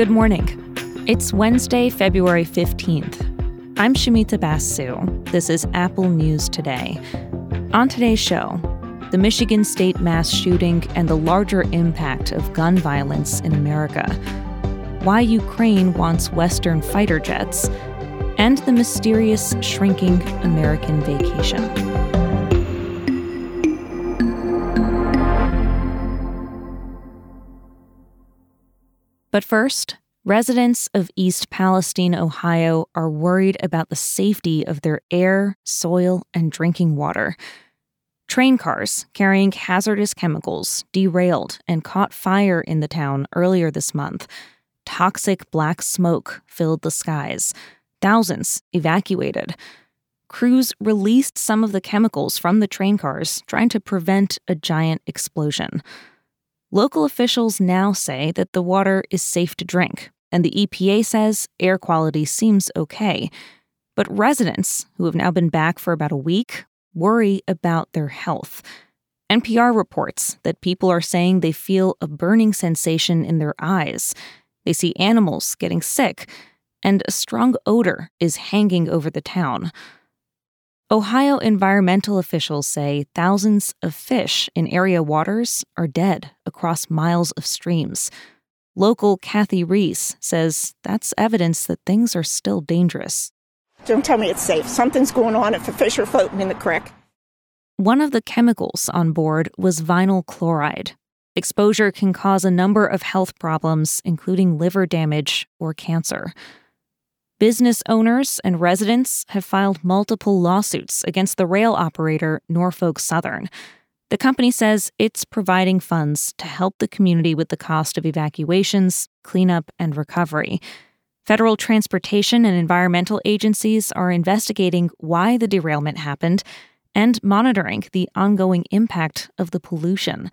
Good morning. It's Wednesday, February 15th. I'm Shumita Basu. This is Apple News Today. On today's show, the Michigan State mass shooting and the larger impact of gun violence in America, why Ukraine wants Western fighter jets, and the mysterious shrinking American vacation. But first, residents of East Palestine, Ohio are worried about the safety of their air, soil, and drinking water. Train cars carrying hazardous chemicals derailed and caught fire in the town earlier this month. Toxic black smoke filled the skies. Thousands evacuated. Crews released some of the chemicals from the train cars, trying to prevent a giant explosion. Local officials now say that the water is safe to drink, and the EPA says air quality seems okay. But residents, who have now been back for about a week, worry about their health. NPR reports that people are saying they feel a burning sensation in their eyes. They see animals getting sick, and a strong odor is hanging over the town. Ohio environmental officials say thousands of fish in area waters are dead across miles of streams. Local Kathy Reese says that's evidence that things are still dangerous. Don't tell me it's safe. Something's going on if the fish are floating in the creek. One of the chemicals on board was vinyl chloride. Exposure can cause a number of health problems, including liver damage or cancer. Business owners and residents have filed multiple lawsuits against the rail operator Norfolk Southern. The company says it's providing funds to help the community with the cost of evacuations, cleanup, and recovery. Federal transportation and environmental agencies are investigating why the derailment happened and monitoring the ongoing impact of the pollution.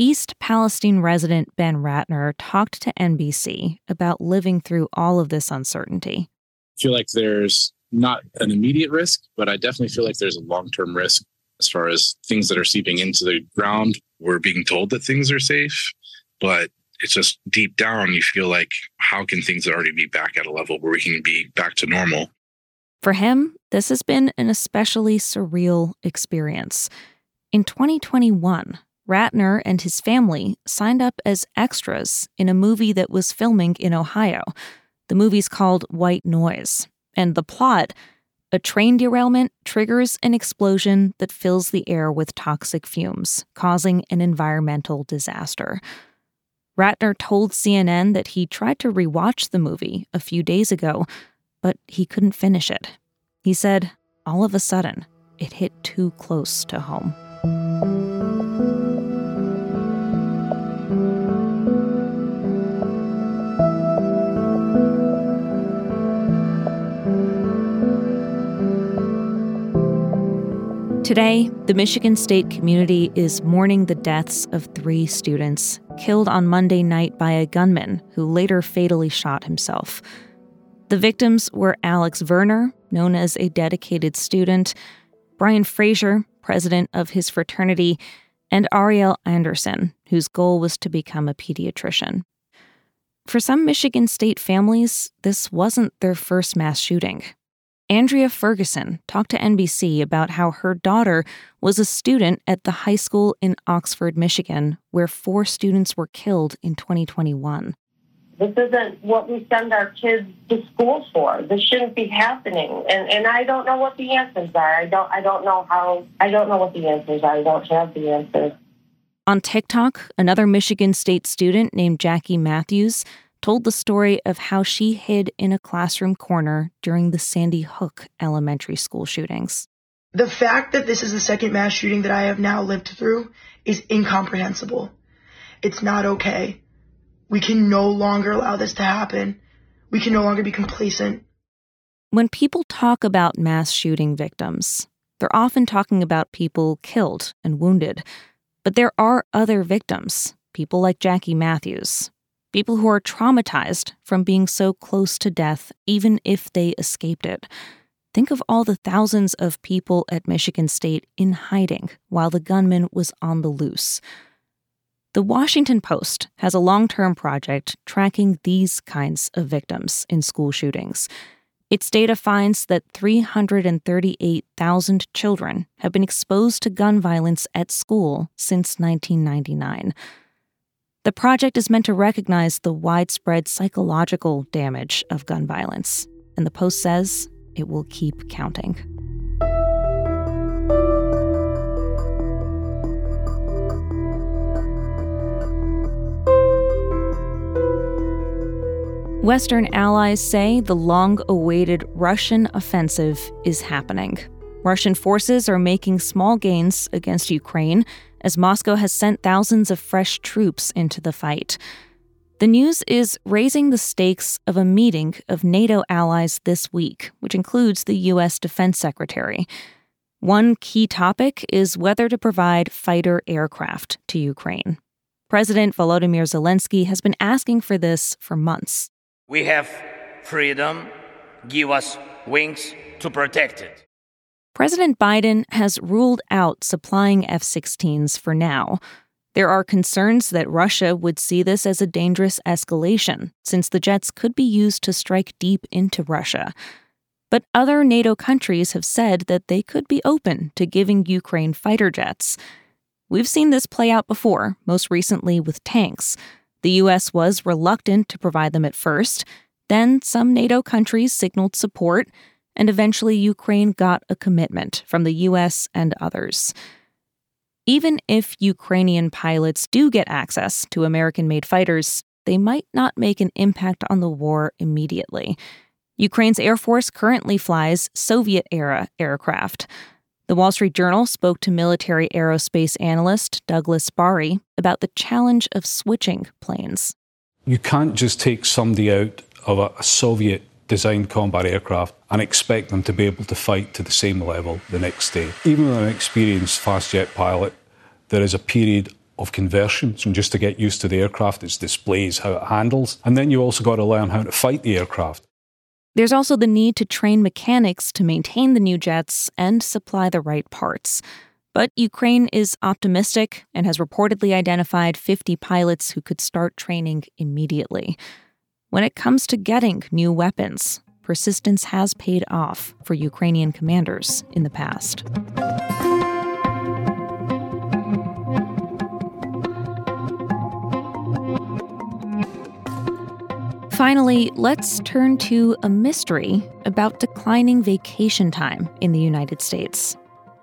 East Palestine resident Ben Ratner talked to NBC about living through all of this uncertainty. I feel like there's not an immediate risk, but I definitely feel like there's a long term risk as far as things that are seeping into the ground. We're being told that things are safe, but it's just deep down, you feel like, how can things already be back at a level where we can be back to normal? For him, this has been an especially surreal experience. In 2021, Ratner and his family signed up as extras in a movie that was filming in Ohio. The movie's called White Noise, and the plot a train derailment triggers an explosion that fills the air with toxic fumes, causing an environmental disaster. Ratner told CNN that he tried to rewatch the movie a few days ago, but he couldn't finish it. He said, all of a sudden, it hit too close to home. Today, the Michigan State community is mourning the deaths of three students killed on Monday night by a gunman who later fatally shot himself. The victims were Alex Verner, known as a dedicated student, Brian Fraser, president of his fraternity, and Arielle Anderson, whose goal was to become a pediatrician. For some Michigan State families, this wasn't their first mass shooting. Andrea Ferguson talked to NBC about how her daughter was a student at the high school in Oxford, Michigan, where four students were killed in 2021. This isn't what we send our kids to school for. This shouldn't be happening. And and I don't know what the answers are. I don't I don't know how I don't know what the answers are. I don't have the answers. On TikTok, another Michigan State student named Jackie Matthews told the story of how she hid in a classroom corner during the Sandy Hook elementary school shootings. The fact that this is the second mass shooting that I have now lived through is incomprehensible. It's not okay. We can no longer allow this to happen. We can no longer be complacent. When people talk about mass shooting victims, they're often talking about people killed and wounded. But there are other victims, people like Jackie Matthews, people who are traumatized from being so close to death, even if they escaped it. Think of all the thousands of people at Michigan State in hiding while the gunman was on the loose. The Washington Post has a long term project tracking these kinds of victims in school shootings. Its data finds that 338,000 children have been exposed to gun violence at school since 1999. The project is meant to recognize the widespread psychological damage of gun violence, and the Post says it will keep counting. Western allies say the long awaited Russian offensive is happening. Russian forces are making small gains against Ukraine as Moscow has sent thousands of fresh troops into the fight. The news is raising the stakes of a meeting of NATO allies this week, which includes the U.S. Defense Secretary. One key topic is whether to provide fighter aircraft to Ukraine. President Volodymyr Zelensky has been asking for this for months. We have freedom. Give us wings to protect it. President Biden has ruled out supplying F 16s for now. There are concerns that Russia would see this as a dangerous escalation, since the jets could be used to strike deep into Russia. But other NATO countries have said that they could be open to giving Ukraine fighter jets. We've seen this play out before, most recently with tanks. The U.S. was reluctant to provide them at first. Then some NATO countries signaled support, and eventually Ukraine got a commitment from the U.S. and others. Even if Ukrainian pilots do get access to American made fighters, they might not make an impact on the war immediately. Ukraine's Air Force currently flies Soviet era aircraft. The Wall Street Journal spoke to military aerospace analyst Douglas Barrie about the challenge of switching planes. You can't just take somebody out of a, Soviet designed combat aircraft and expect them to be able to fight to the same level the next day. Even with an experienced fast jet pilot, there is a period of conversion so just to get used to the aircraft, its displays, how it handles. And then you also got to learn how to fight the aircraft. There's also the need to train mechanics to maintain the new jets and supply the right parts. But Ukraine is optimistic and has reportedly identified 50 pilots who could start training immediately. When it comes to getting new weapons, persistence has paid off for Ukrainian commanders in the past. Finally, let's turn to a mystery about declining vacation time in the United States.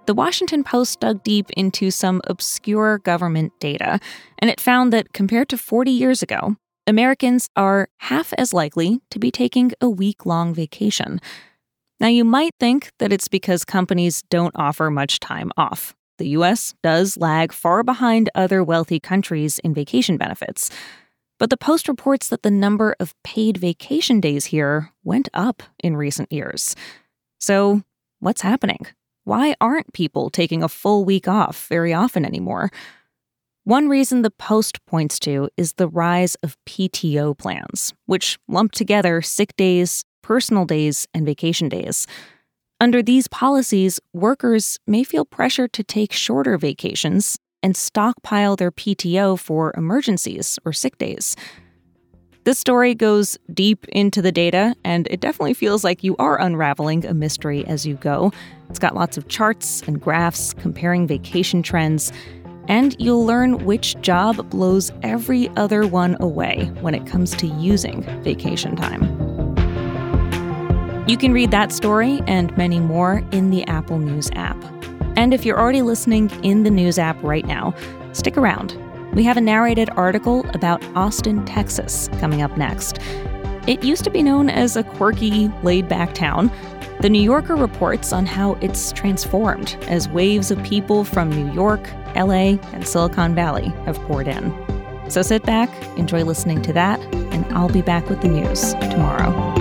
The Washington Post dug deep into some obscure government data, and it found that compared to 40 years ago, Americans are half as likely to be taking a week long vacation. Now, you might think that it's because companies don't offer much time off. The US does lag far behind other wealthy countries in vacation benefits. But the Post reports that the number of paid vacation days here went up in recent years. So, what's happening? Why aren't people taking a full week off very often anymore? One reason the Post points to is the rise of PTO plans, which lump together sick days, personal days, and vacation days. Under these policies, workers may feel pressure to take shorter vacations and stockpile their PTO for emergencies or sick days. This story goes deep into the data, and it definitely feels like you are unraveling a mystery as you go. It's got lots of charts and graphs comparing vacation trends, and you'll learn which job blows every other one away when it comes to using vacation time. You can read that story and many more in the Apple News app. And if you're already listening in the news app right now, stick around. We have a narrated article about Austin, Texas coming up next. It used to be known as a quirky, laid back town. The New Yorker reports on how it's transformed as waves of people from New York, LA, and Silicon Valley have poured in. So sit back, enjoy listening to that, and I'll be back with the news tomorrow.